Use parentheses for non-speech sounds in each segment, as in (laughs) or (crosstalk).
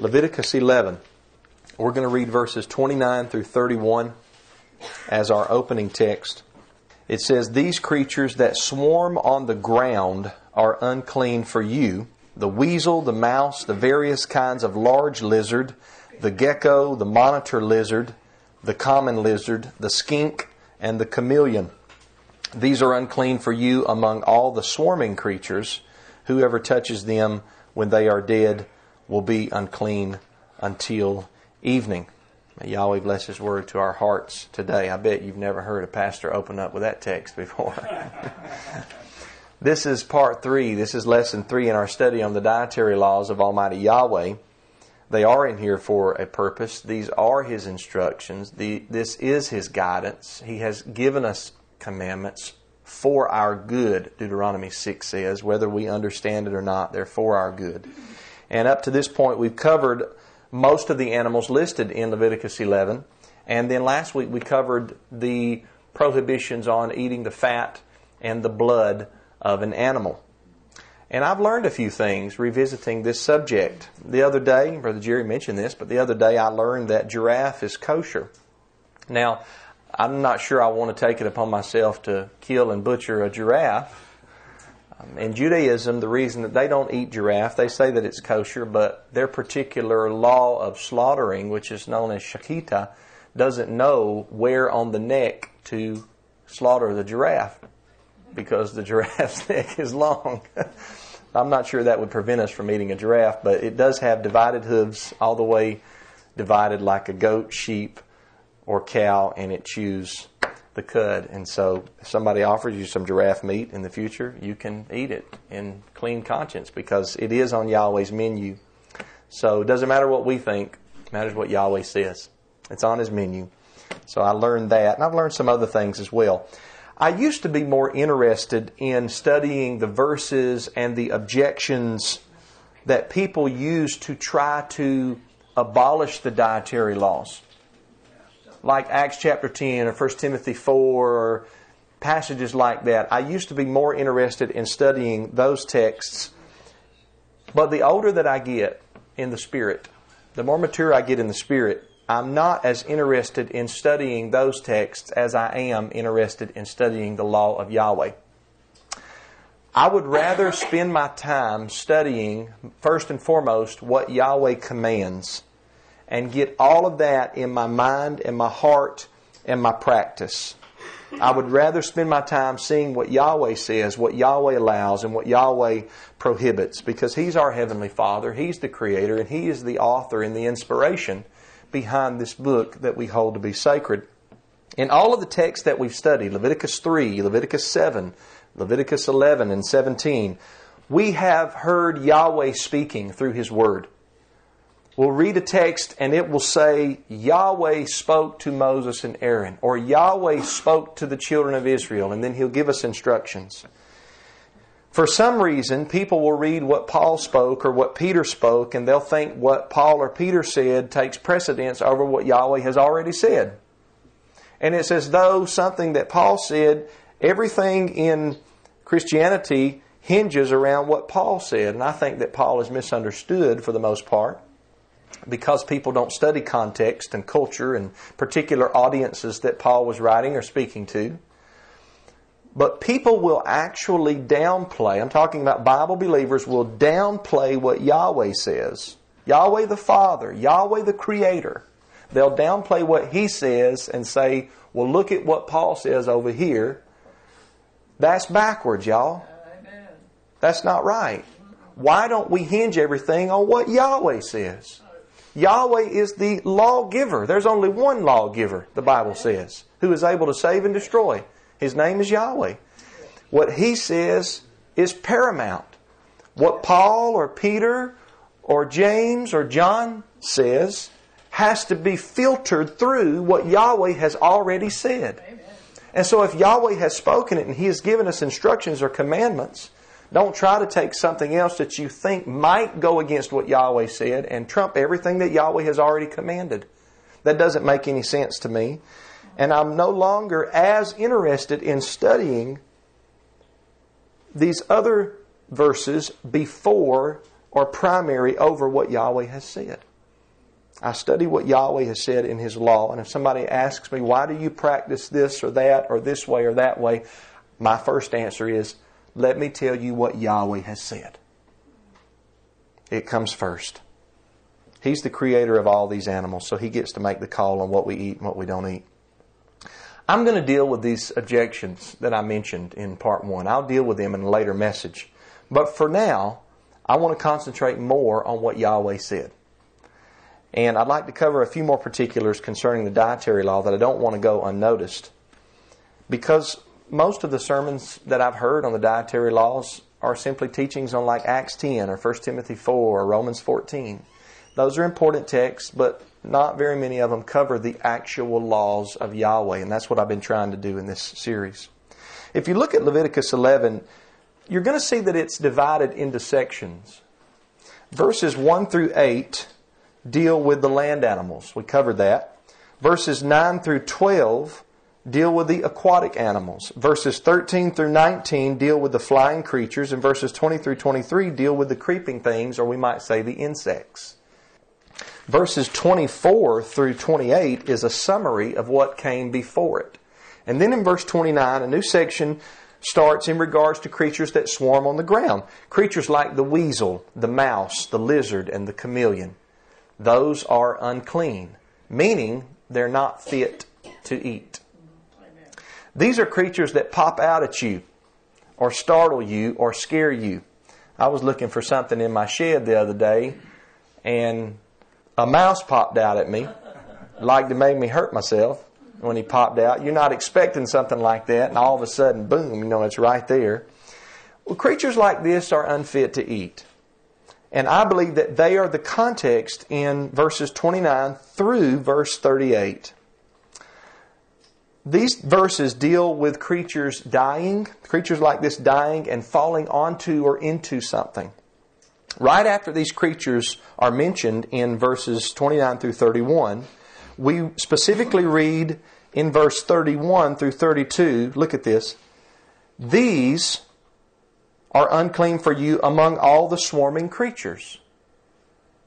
Leviticus 11. We're going to read verses 29 through 31 as our opening text. It says, These creatures that swarm on the ground are unclean for you the weasel, the mouse, the various kinds of large lizard, the gecko, the monitor lizard, the common lizard, the skink, and the chameleon. These are unclean for you among all the swarming creatures. Whoever touches them when they are dead will be unclean until evening. May Yahweh bless His word to our hearts today. I bet you've never heard a pastor open up with that text before. (laughs) this is part three. This is lesson three in our study on the dietary laws of Almighty Yahweh. They are in here for a purpose. These are His instructions. The, this is His guidance. He has given us commandments for our good, Deuteronomy 6 says. Whether we understand it or not, they're for our good. And up to this point, we've covered most of the animals listed in Leviticus 11. And then last week, we covered the prohibitions on eating the fat and the blood of an animal. And I've learned a few things revisiting this subject. The other day, Brother Jerry mentioned this, but the other day I learned that giraffe is kosher. Now, I'm not sure I want to take it upon myself to kill and butcher a giraffe. In Judaism, the reason that they don't eat giraffe, they say that it's kosher, but their particular law of slaughtering, which is known as shechita, doesn't know where on the neck to slaughter the giraffe because the (laughs) giraffe's neck is long. (laughs) I'm not sure that would prevent us from eating a giraffe, but it does have divided hooves all the way divided like a goat, sheep, or cow, and it chews the cud. And so, if somebody offers you some giraffe meat in the future, you can eat it in clean conscience because it is on Yahweh's menu. So, it doesn't matter what we think, it matters what Yahweh says. It's on His menu. So, I learned that, and I've learned some other things as well. I used to be more interested in studying the verses and the objections that people use to try to abolish the dietary laws. Like Acts chapter 10 or 1 Timothy 4 or passages like that. I used to be more interested in studying those texts. But the older that I get in the Spirit, the more mature I get in the Spirit, I'm not as interested in studying those texts as I am interested in studying the law of Yahweh. I would rather spend my time studying, first and foremost, what Yahweh commands and get all of that in my mind and my heart and my practice. I would rather spend my time seeing what Yahweh says, what Yahweh allows, and what Yahweh prohibits because He's our Heavenly Father, He's the Creator, and He is the author and the inspiration behind this book that we hold to be sacred. In all of the texts that we've studied, Leviticus 3, Leviticus 7, Leviticus 11, and 17, we have heard Yahweh speaking through His Word. We'll read a text and it will say, Yahweh spoke to Moses and Aaron, or Yahweh spoke to the children of Israel, and then He'll give us instructions. For some reason, people will read what Paul spoke or what Peter spoke, and they'll think what Paul or Peter said takes precedence over what Yahweh has already said. And it's as though something that Paul said, everything in Christianity hinges around what Paul said. And I think that Paul is misunderstood for the most part because people don't study context and culture and particular audiences that Paul was writing or speaking to. But people will actually downplay, I'm talking about Bible believers, will downplay what Yahweh says. Yahweh the Father, Yahweh the Creator. They'll downplay what He says and say, well, look at what Paul says over here. That's backwards, y'all. That's not right. Why don't we hinge everything on what Yahweh says? Yahweh is the lawgiver. There's only one lawgiver, the Bible says, who is able to save and destroy. His name is Yahweh. What he says is paramount. What Paul or Peter or James or John says has to be filtered through what Yahweh has already said. And so if Yahweh has spoken it and he has given us instructions or commandments, don't try to take something else that you think might go against what Yahweh said and trump everything that Yahweh has already commanded. That doesn't make any sense to me and I'm no longer as interested in studying these other verses before or primary over what Yahweh has said. I study what Yahweh has said in His law, and if somebody asks me, why do you practice this or that or this way or that way, my first answer is, let me tell you what Yahweh has said. It comes first. He's the creator of all these animals, so He gets to make the call on what we eat and what we don't eat. I'm going to deal with these objections that I mentioned in part one. I'll deal with them in a later message. But for now, I want to concentrate more on what Yahweh said. And I'd like to cover a few more particulars concerning the dietary law that I don't want to go unnoticed. Because most of the sermons that I've heard on the dietary laws are simply teachings on like Acts 10 or 1 Timothy 4 or Romans 14. Those are important texts, but not very many of them cover the actual laws of Yahweh, and that's what I've been trying to do in this series. If you look at Leviticus 11, you're going to see that it's divided into sections. Verses 1 through 8 deal with the land animals. We covered that. Verses 9 through 12 deal with the aquatic animals. Verses 13 through 19 deal with the flying creatures, and verses 20 through 23 deal with the creeping things, or we might say the insects. Verses 24 through 28 is a summary of what came before it. And then in verse 29, a new section starts in regards to creatures that swarm on the ground. Creatures like the weasel, the mouse, the lizard, and the chameleon. Those are unclean, meaning they're not fit to eat. These are creatures that pop out at you, or startle you, or scare you. I was looking for something in my shed the other day, and a mouse popped out at me, like to make me hurt myself when he popped out. You're not expecting something like that, and all of a sudden, boom, you know, it's right there. Well, creatures like this are unfit to eat. And I believe that they are the context in verses 29 through verse 38. These verses deal with creatures dying, creatures like this dying and falling onto or into something. Right after these creatures are mentioned in verses 29 through 31, we specifically read in verse 31 through 32, look at this. These are unclean for you among all the swarming creatures.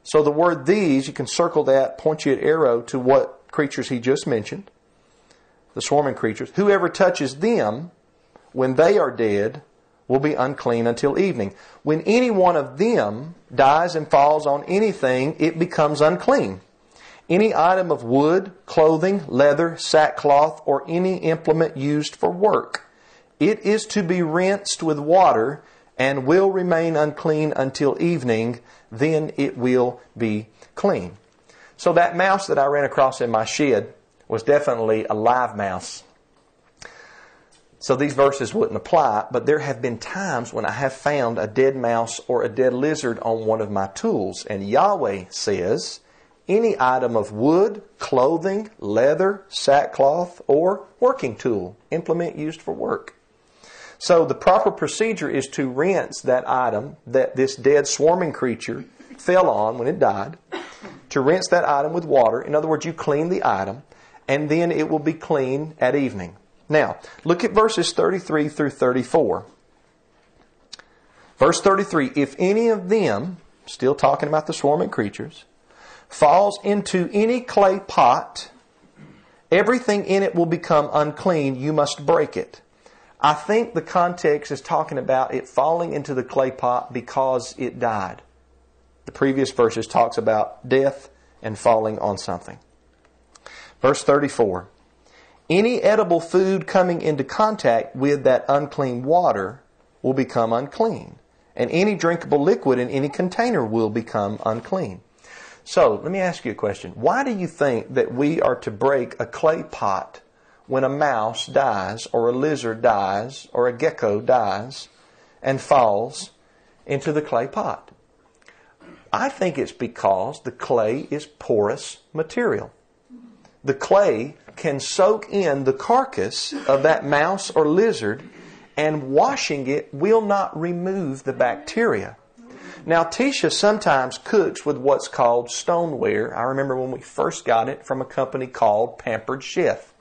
So the word these, you can circle that, point you at arrow to what creatures he just mentioned. The swarming creatures. Whoever touches them when they are dead will be unclean until evening. When any one of them dies and falls on anything, it becomes unclean. Any item of wood, clothing, leather, sackcloth, or any implement used for work. It is to be rinsed with water and will remain unclean until evening, then it will be clean. So that mouse that I ran across in my shed was definitely a live mouse. So these verses wouldn't apply, but there have been times when I have found a dead mouse or a dead lizard on one of my tools. And Yahweh says, any item of wood, clothing, leather, sackcloth, or working tool, implement used for work. So the proper procedure is to rinse that item that this dead swarming creature fell on when it died, to rinse that item with water. In other words, you clean the item, and then it will be clean at evening. Now, look at verses 33 through 34. Verse 33 If any of them, still talking about the swarming creatures, falls into any clay pot, everything in it will become unclean. You must break it. I think the context is talking about it falling into the clay pot because it died. The previous verses talks about death and falling on something. Verse 34. Any edible food coming into contact with that unclean water will become unclean. And any drinkable liquid in any container will become unclean. So, let me ask you a question. Why do you think that we are to break a clay pot when a mouse dies, or a lizard dies, or a gecko dies, and falls into the clay pot? I think it's because the clay is porous material. The clay can soak in the carcass of that mouse or lizard, and washing it will not remove the bacteria. Now, Tisha sometimes cooks with what's called stoneware. I remember when we first got it from a company called Pampered Chef.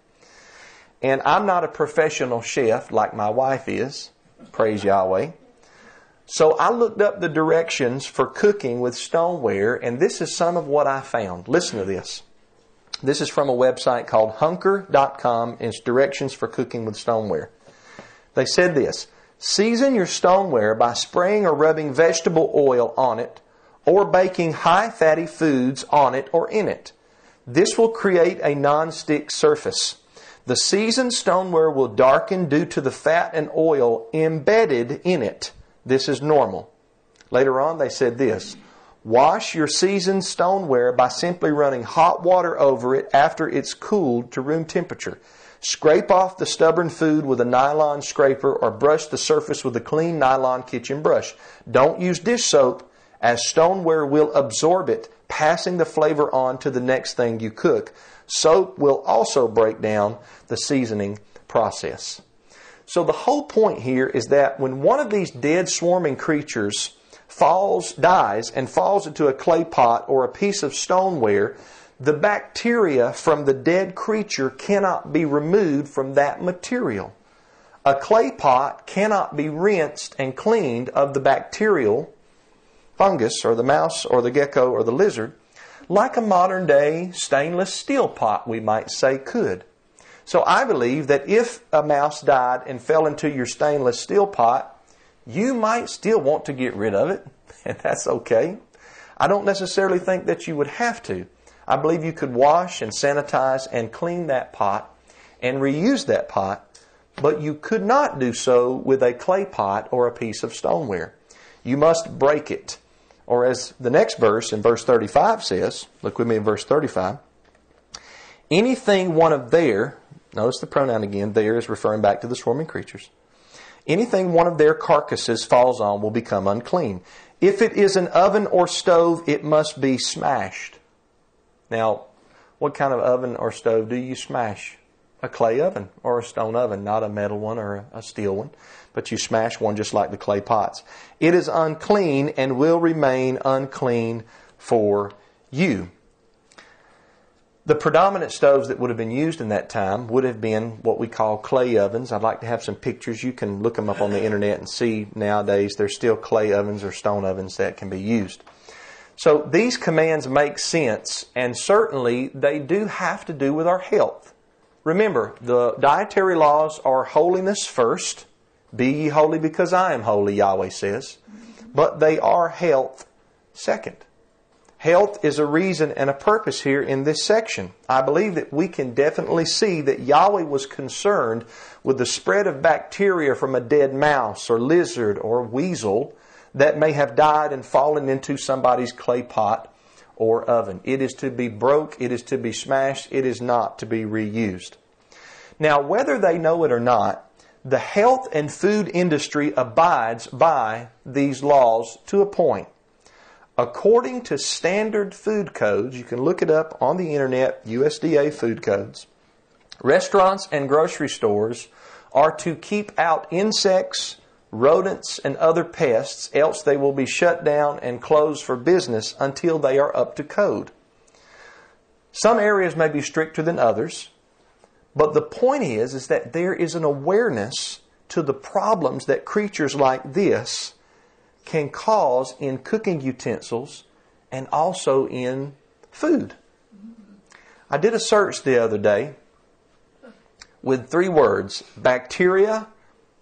And I'm not a professional chef like my wife is, praise Yahweh. So I looked up the directions for cooking with stoneware, and this is some of what I found. Listen to this. This is from a website called hunker.com. It's directions for cooking with stoneware. They said this Season your stoneware by spraying or rubbing vegetable oil on it or baking high fatty foods on it or in it. This will create a non-stick surface. The seasoned stoneware will darken due to the fat and oil embedded in it. This is normal. Later on, they said this Wash your seasoned stoneware by simply running hot water over it after it's cooled to room temperature. Scrape off the stubborn food with a nylon scraper or brush the surface with a clean nylon kitchen brush. Don't use dish soap as stoneware will absorb it, passing the flavor on to the next thing you cook. Soap will also break down the seasoning process. So the whole point here is that when one of these dead swarming creatures falls, dies, and falls into a clay pot or a piece of stoneware, the bacteria from the dead creature cannot be removed from that material. A clay pot cannot be rinsed and cleaned of the bacterial fungus or the mouse or the gecko or the lizard like a modern day stainless steel pot, we might say, could. So I believe that if a mouse died and fell into your stainless steel pot, you might still want to get rid of it, (laughs) and that's okay. I don't necessarily think that you would have to. I believe you could wash and sanitize and clean that pot and reuse that pot, but you could not do so with a clay pot or a piece of stoneware. You must break it. Or as the next verse in verse 35 says, look with me in verse 35. Anything one of their, Notice the pronoun again. There is referring back to the swarming creatures. Anything one of their carcasses falls on will become unclean. If it is an oven or stove, it must be smashed. Now, what kind of oven or stove do you smash? A clay oven or a stone oven, not a metal one or a steel one, but you smash one just like the clay pots. It is unclean and will remain unclean for you. The predominant stoves that would have been used in that time would have been what we call clay ovens. I'd like to have some pictures. You can look them up on the internet and see nowadays there's still clay ovens or stone ovens that can be used. So these commands make sense, and certainly they do have to do with our health. Remember, the dietary laws are holiness first. Be ye holy because I am holy, Yahweh says. But they are health second. Health is a reason and a purpose here in this section. I believe that we can definitely see that Yahweh was concerned with the spread of bacteria from a dead mouse or lizard or weasel that may have died and fallen into somebody's clay pot or oven. It is to be broke, it is to be smashed, it is not to be reused. Now, whether they know it or not, the health and food industry abides by these laws to a point according to standard food codes, you can look it up on the internet, USDA food codes, restaurants and grocery stores are to keep out insects, rodents, and other pests, else they will be shut down and closed for business until they are up to code. Some areas may be stricter than others, but the point is, is that there is an awareness to the problems that creatures like this can cause in cooking utensils and also in food. I did a search the other day with three words bacteria,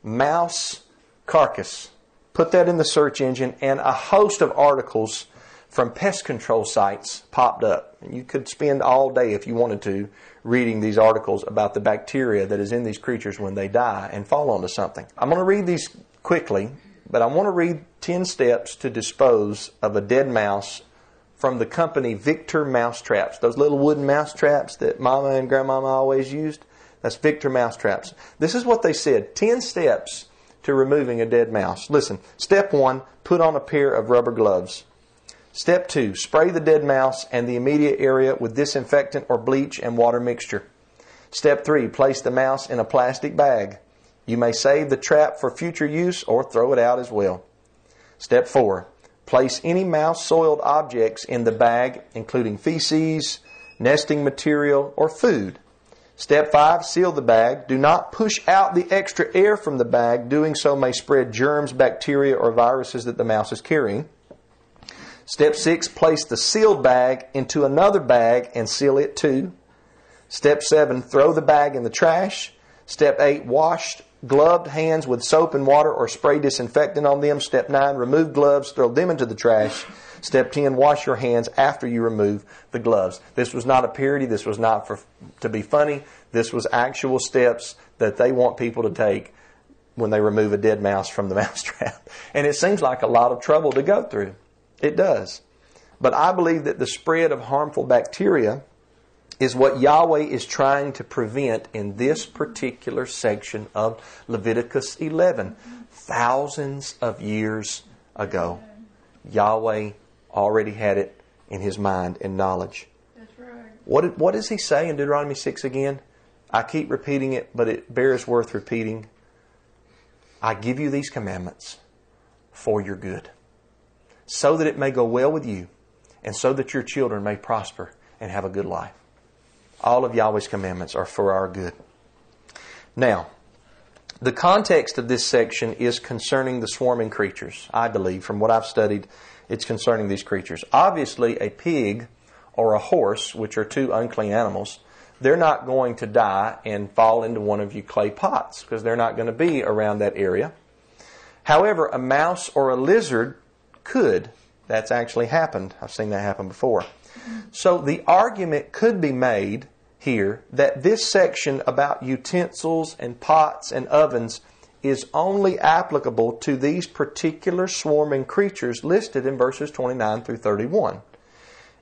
mouse, carcass. Put that in the search engine, and a host of articles from pest control sites popped up. And You could spend all day, if you wanted to, reading these articles about the bacteria that is in these creatures when they die and fall onto something. I'm going to read these quickly but I want to read 10 steps to dispose of a dead mouse from the company Victor Mousetraps. Those little wooden mouse traps that mama and grandmama always used. That's Victor Mousetraps. This is what they said 10 steps to removing a dead mouse. Listen, step one, put on a pair of rubber gloves. Step two, spray the dead mouse and the immediate area with disinfectant or bleach and water mixture. Step three, place the mouse in a plastic bag. You may save the trap for future use or throw it out as well. Step 4. Place any mouse soiled objects in the bag, including feces, nesting material, or food. Step five, seal the bag. Do not push out the extra air from the bag. Doing so may spread germs, bacteria, or viruses that the mouse is carrying. Step six, place the sealed bag into another bag and seal it too. Step seven, throw the bag in the trash. Step eight, wash gloved hands with soap and water or spray disinfectant on them. Step nine, remove gloves, throw them into the trash. Step 10, wash your hands after you remove the gloves. This was not a parody. This was not for, to be funny. This was actual steps that they want people to take when they remove a dead mouse from the (laughs) mousetrap. And it seems like a lot of trouble to go through. It does. But I believe that the spread of harmful bacteria is what Yahweh is trying to prevent in this particular section of Leviticus 11. Thousands of years ago, Yahweh already had it in his mind and knowledge. Right. What, what does he say in Deuteronomy 6 again? I keep repeating it, but it bears worth repeating. I give you these commandments for your good, so that it may go well with you, and so that your children may prosper and have a good life. All of Yahweh's commandments are for our good. Now, the context of this section is concerning the swarming creatures, I believe, from what I've studied it's concerning these creatures. Obviously, a pig or a horse, which are two unclean animals, they're not going to die and fall into one of you clay pots because they're not going to be around that area. However, a mouse or a lizard could. That's actually happened. I've seen that happen before. So the argument could be made here that this section about utensils and pots and ovens is only applicable to these particular swarming creatures listed in verses 29 through 31.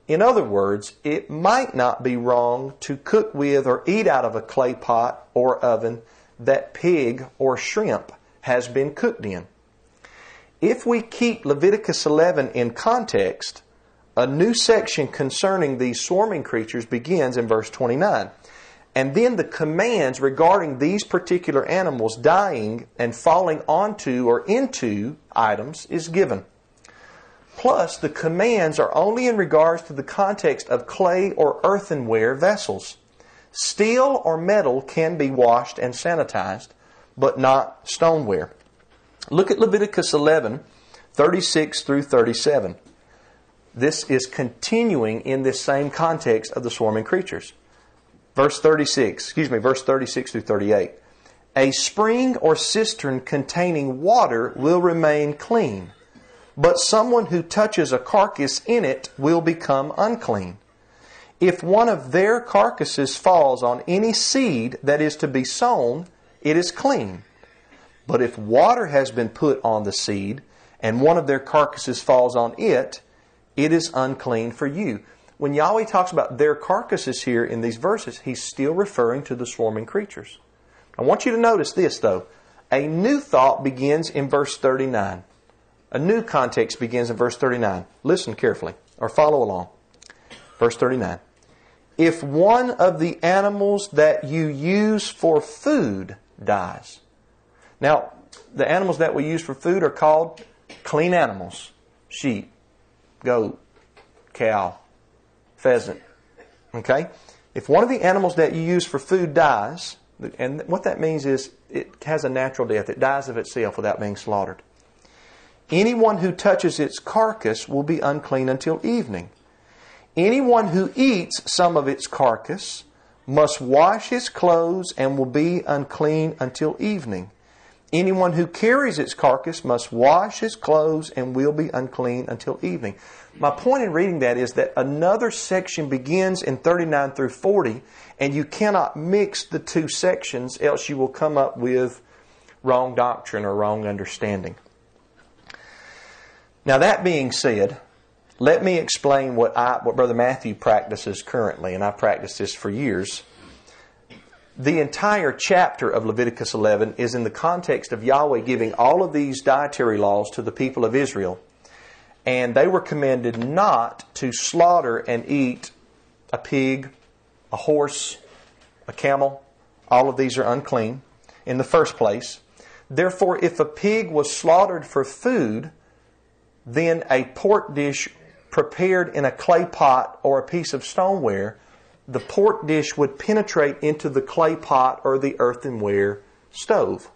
In other words, it might not be wrong to cook with or eat out of a clay pot or oven that pig or shrimp has been cooked in. If we keep Leviticus 11 in context, a new section concerning these swarming creatures begins in verse 29. And then the commands regarding these particular animals dying and falling onto or into items is given. Plus, the commands are only in regards to the context of clay or earthenware vessels. Steel or metal can be washed and sanitized, but not stoneware. Look at Leviticus 11, 36 through 37. This is continuing in this same context of the swarming creatures. Verse 36, excuse me, verse 36 through 38. A spring or cistern containing water will remain clean, but someone who touches a carcass in it will become unclean. If one of their carcasses falls on any seed that is to be sown, it is clean. But if water has been put on the seed, and one of their carcasses falls on it, it is unclean for you when Yahweh talks about their carcasses here in these verses, he's still referring to the swarming creatures. I want you to notice this, though. A new thought begins in verse 39. A new context begins in verse 39. Listen carefully, or follow along. Verse 39. If one of the animals that you use for food dies. Now, the animals that we use for food are called clean animals sheep, goat, cow, pheasant. Okay? If one of the animals that you use for food dies, and what that means is it has a natural death, it dies of itself without being slaughtered. Anyone who touches its carcass will be unclean until evening. Anyone who eats some of its carcass must wash his clothes and will be unclean until evening. Anyone who carries its carcass must wash his clothes and will be unclean until evening. My point in reading that is that another section begins in 39 through 40, and you cannot mix the two sections, else you will come up with wrong doctrine or wrong understanding. Now, that being said, let me explain what, I, what Brother Matthew practices currently, and I practiced this for years the entire chapter of Leviticus 11 is in the context of Yahweh giving all of these dietary laws to the people of Israel. And they were commanded not to slaughter and eat a pig, a horse, a camel. All of these are unclean in the first place. Therefore, if a pig was slaughtered for food, then a pork dish prepared in a clay pot or a piece of stoneware the pork dish would penetrate into the clay pot or the earthenware stove.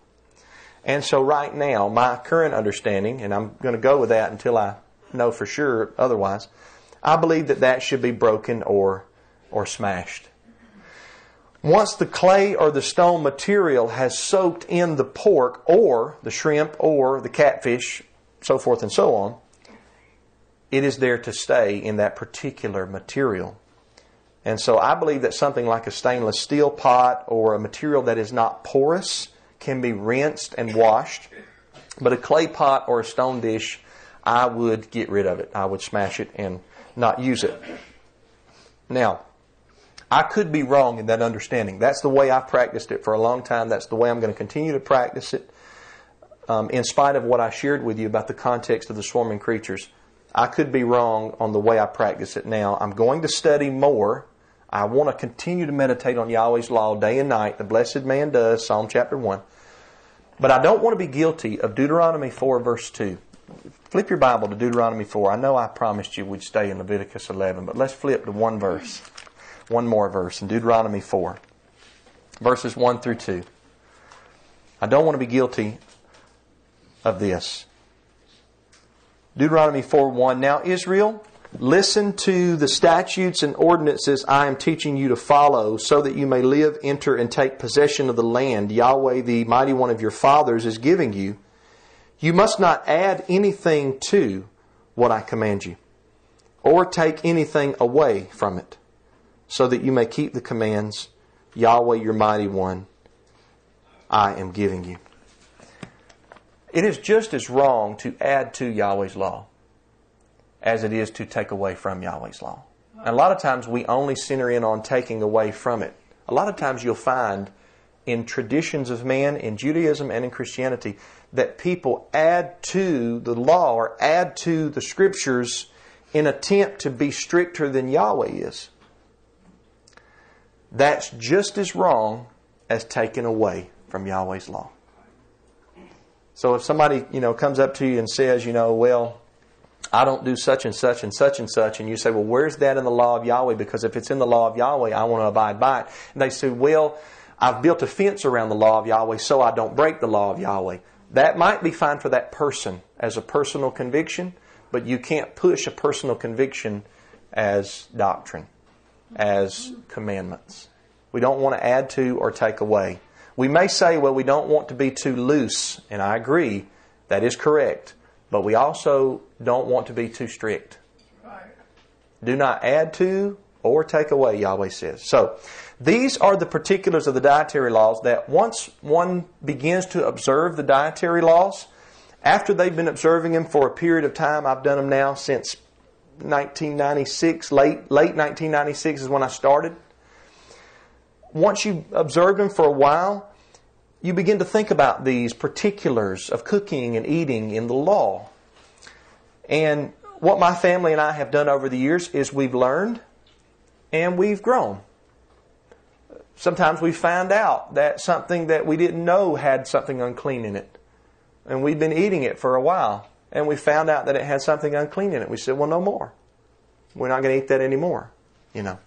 And so, right now, my current understanding, and I'm going to go with that until I know for sure otherwise, I believe that that should be broken or, or smashed. Once the clay or the stone material has soaked in the pork or the shrimp or the catfish, so forth and so on, it is there to stay in that particular material. And so I believe that something like a stainless steel pot or a material that is not porous can be rinsed and washed. But a clay pot or a stone dish, I would get rid of it. I would smash it and not use it. Now, I could be wrong in that understanding. That's the way I've practiced it for a long time. That's the way I'm going to continue to practice it, um, in spite of what I shared with you about the context of the swarming creatures. I could be wrong on the way I practice it now. I'm going to study more. I want to continue to meditate on Yahweh's law day and night. The blessed man does, Psalm chapter 1. But I don't want to be guilty of Deuteronomy 4, verse 2. Flip your Bible to Deuteronomy 4. I know I promised you we'd stay in Leviticus 11, but let's flip to one verse. One more verse in Deuteronomy 4, verses 1 through 2. I don't want to be guilty of this. Deuteronomy 4 1. Now, Israel, listen to the statutes and ordinances I am teaching you to follow, so that you may live, enter, and take possession of the land Yahweh, the mighty one of your fathers, is giving you. You must not add anything to what I command you, or take anything away from it, so that you may keep the commands Yahweh, your mighty one, I am giving you. It is just as wrong to add to Yahweh's law as it is to take away from Yahweh's law. And a lot of times we only center in on taking away from it. A lot of times you'll find in traditions of man, in Judaism and in Christianity, that people add to the law or add to the scriptures in attempt to be stricter than Yahweh is. That's just as wrong as taking away from Yahweh's law. So if somebody, you know, comes up to you and says, you know, well, I don't do such and such and such and such, and you say, well, where's that in the law of Yahweh? Because if it's in the law of Yahweh, I want to abide by it. And they say, well, I've built a fence around the law of Yahweh so I don't break the law of Yahweh. That might be fine for that person as a personal conviction, but you can't push a personal conviction as doctrine, as commandments. We don't want to add to or take away. We may say, well, we don't want to be too loose, and I agree, that is correct. But we also don't want to be too strict. Do not add to or take away, Yahweh says. So, these are the particulars of the dietary laws that once one begins to observe the dietary laws, after they've been observing them for a period of time, I've done them now since 1996, late, late 1996 is when I started once you observe them for a while, you begin to think about these particulars of cooking and eating in the law. And what my family and I have done over the years is we've learned and we've grown. Sometimes we find out that something that we didn't know had something unclean in it. And we've been eating it for a while. And we found out that it had something unclean in it. We said, well, no more. We're not going to eat that anymore. You know.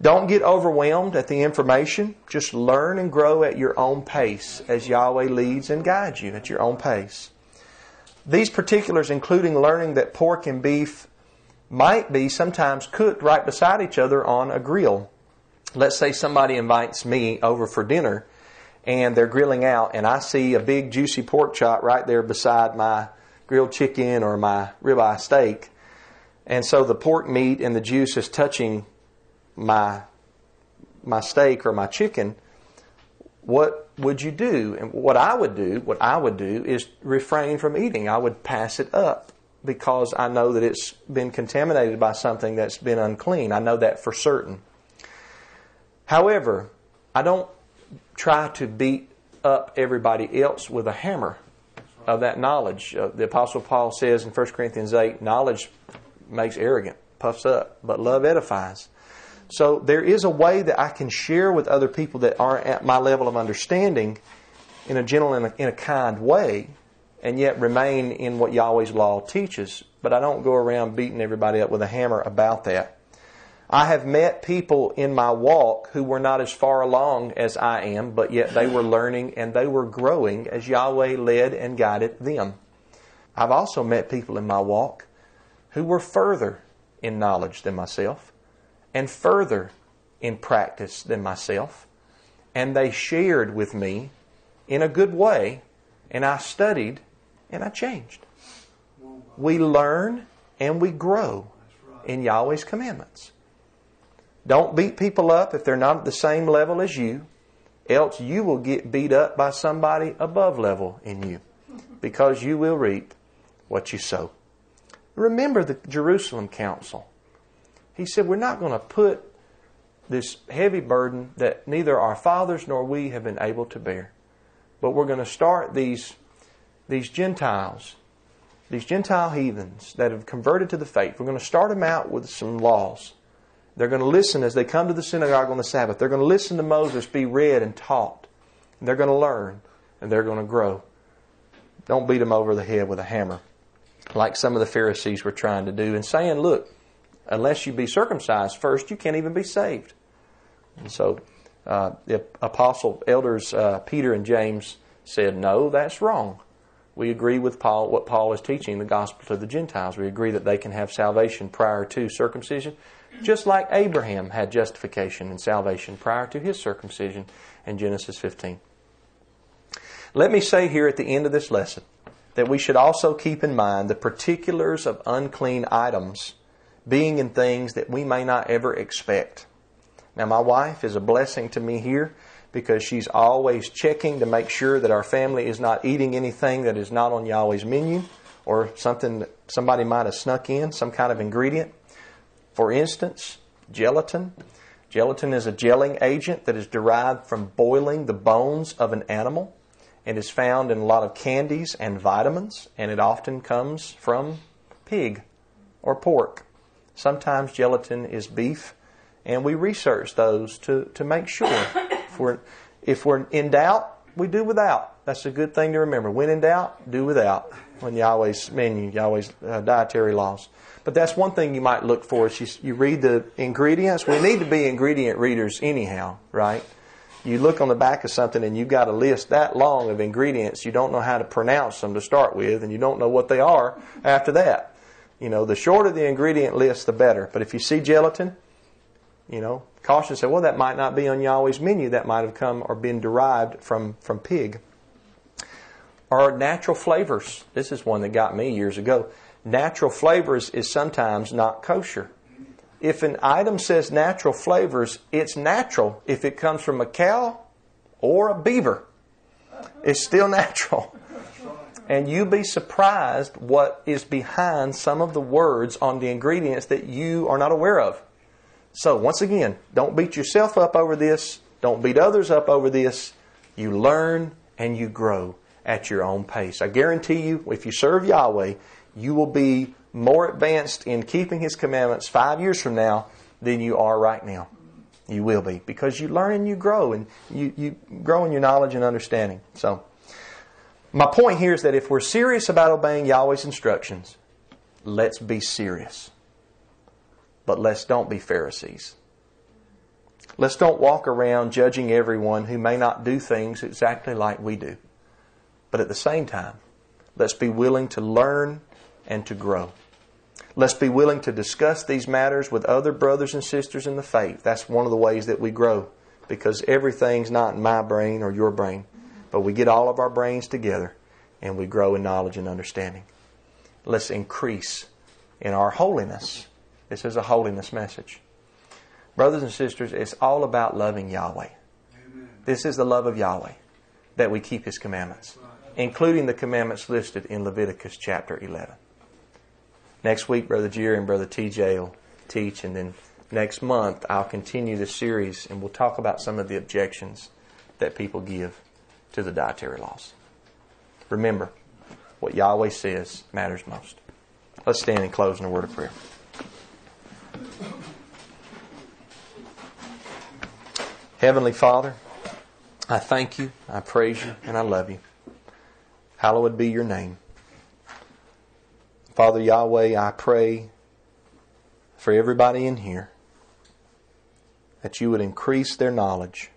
Don't get overwhelmed at the information. Just learn and grow at your own pace as Yahweh leads and guides you at your own pace. These particulars, including learning that pork and beef might be sometimes cooked right beside each other on a grill. Let's say somebody invites me over for dinner and they're grilling out, and I see a big juicy pork chop right there beside my grilled chicken or my ribeye steak. And so the pork meat and the juice is touching my my steak or my chicken, what would you do? And what I would do, what I would do is refrain from eating. I would pass it up because I know that it's been contaminated by something that's been unclean. I know that for certain. However, I don't try to beat up everybody else with a hammer of that knowledge. Uh, the Apostle Paul says in 1 Corinthians 8 knowledge makes arrogant, puffs up, but love edifies. So there is a way that I can share with other people that aren't at my level of understanding in a gentle and in a kind way, and yet remain in what Yahweh's law teaches. But I don't go around beating everybody up with a hammer about that. I have met people in my walk who were not as far along as I am, but yet they were learning and they were growing as Yahweh led and guided them. I've also met people in my walk who were further in knowledge than myself and further in practice than myself. And they shared with me in a good way, and I studied and I changed. We learn and we grow in Yahweh's commandments. Don't beat people up if they're not at the same level as you, else you will get beat up by somebody above level in you because you will reap what you sow. Remember the Jerusalem Council. He said, We're not going to put this heavy burden that neither our fathers nor we have been able to bear. But we're going to start these, these Gentiles, these Gentile heathens that have converted to the faith. We're going to start them out with some laws. They're going to listen as they come to the synagogue on the Sabbath. They're going to listen to Moses be read and taught. And they're going to learn and they're going to grow. Don't beat them over the head with a hammer like some of the Pharisees were trying to do and saying, look, unless you be circumcised first, you can't even be saved. And so uh, the apostle elders uh, Peter and James said, no, that's wrong. We agree with Paul what Paul is teaching the gospel to the Gentiles. We agree that they can have salvation prior to circumcision just like Abraham had justification and salvation prior to his circumcision in Genesis 15. Let me say here at the end of this lesson that we should also keep in mind the particulars of unclean items being in things that we may not ever expect. Now, my wife is a blessing to me here because she's always checking to make sure that our family is not eating anything that is not on Yahweh's menu or something that somebody might have snuck in, some kind of ingredient. For instance, gelatin. Gelatin is a gelling agent that is derived from boiling the bones of an animal and is found in a lot of candies and vitamins, and it often comes from pig or pork. Sometimes gelatin is beef, and we research those to, to make sure. if, we're, if we're in doubt, we do without. That's a good thing to remember. When in doubt, do without. When Yahweh's menu, Yahweh's uh, dietary laws. But that's one thing you might look for. Is you, you read the ingredients. We need to be ingredient readers anyhow, right? You look on the back of something and you've got a list that long of ingredients. You don't know how to pronounce them to start with, and you don't know what they are after that. You know, the shorter the ingredient list, the better. But if you see gelatin, you know, caution say, well, that might not be on Yahweh's menu. That might have come or been derived from, from pig. Or natural flavors. This is one that got me years ago natural flavors is sometimes not kosher. If an item says natural flavors, it's natural if it comes from a cow or a beaver. It's still (laughs) natural. And you'd be surprised what is behind some of the words on the ingredients that you are not aware of. So, once again, don't beat yourself up over this. Don't beat others up over this. You learn and you grow at your own pace. I guarantee you, if you serve Yahweh, you will be more advanced in keeping His commandments five years from now than you are right now. You will be because you learn and you grow and you, you grow in your knowledge and understanding. So, my point here is that if we're serious about obeying Yahweh's instructions, let's be serious. But let's don't be Pharisees. Let's don't walk around judging everyone who may not do things exactly like we do. But at the same time, let's be willing to learn and to grow. Let's be willing to discuss these matters with other brothers and sisters in the faith. That's one of the ways that we grow because everything's not in my brain or your brain, but we get all of our brains together and we grow in knowledge and understanding. Let's increase in our holiness. This is a holiness message. Brothers and sisters, it's all about loving Yahweh. Amen. This is the love of Yahweh that we keep His commandments, including the commandments listed in Leviticus chapter 11. Next week, Brother Jerry and Brother TJ will teach, and then next month I'll continue this series and we'll talk about some of the objections that people give to the dietary laws. Remember, what Yahweh says matters most. Let's stand and close in a word of prayer. Heavenly Father, I thank you, I praise you, and I love you. Hallowed be your name. Father Yahweh, I pray for everybody in here that you would increase their knowledge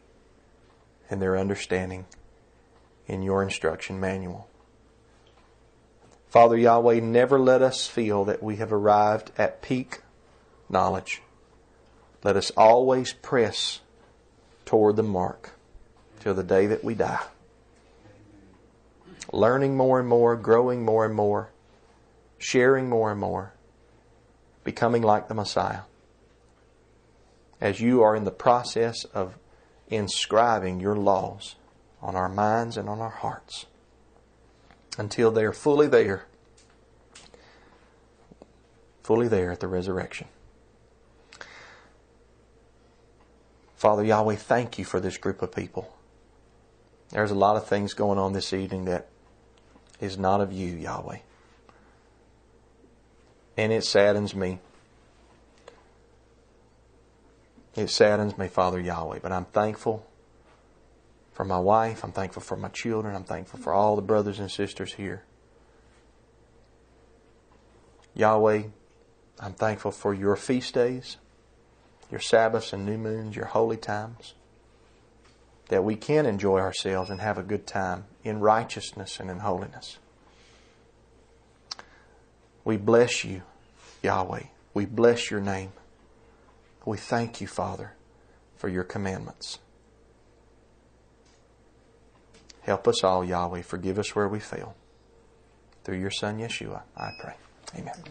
and their understanding in your instruction manual. Father Yahweh, never let us feel that we have arrived at peak knowledge. Let us always press toward the mark till the day that we die. Learning more and more, growing more and more, sharing more and more, becoming like the Messiah. As you are in the process of inscribing your laws on our minds and on our hearts until they are fully there, fully there at the resurrection. Father Yahweh, thank you for this group of people. There's a lot of things going on this evening that is not of you, Yahweh. And it saddens me. It saddens me, Father Yahweh, but I'm thankful for my wife. I'm thankful for my children. I'm thankful for all the brothers and sisters here. Yahweh, I'm thankful for your feast days, your Sabbaths and new moons, your holy times, that we can enjoy ourselves and have a good time in righteousness and in holiness. We bless you, Yahweh. We bless your name. We thank you, Father, for your commandments. Help us all, Yahweh. Forgive us where we fail. Through your Son, Yeshua, I pray. Amen.